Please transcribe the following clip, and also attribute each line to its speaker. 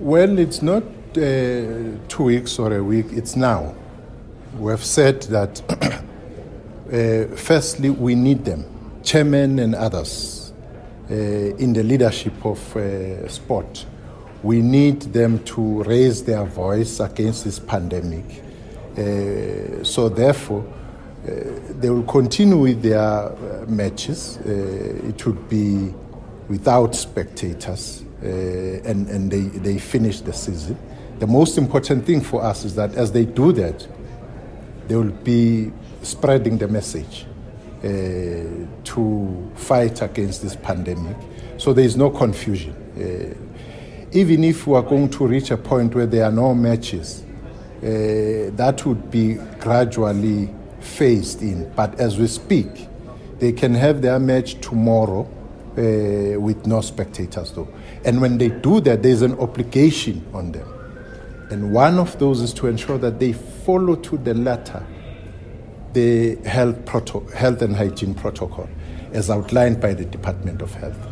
Speaker 1: Well, it's not uh, two weeks or a week, it's now. We have said that, uh, firstly, we need them, chairmen and others, uh, in the leadership of uh, sport. We need them to raise their voice against this pandemic. Uh, so, therefore, uh, they will continue with their matches. it would be without spectators and, and they, they finish the season. The most important thing for us is that as they do that, they will be spreading the message uh, to fight against this pandemic. So there is no confusion. Uh, even if we are going to reach a point where there are no matches, uh, that would be gradually phased in. But as we speak, they can have their match tomorrow uh, with no spectators, though. And when they do that, there's an obligation on them. And one of those is to ensure that they follow to the letter the health, proto- health and hygiene protocol as outlined by the Department of Health.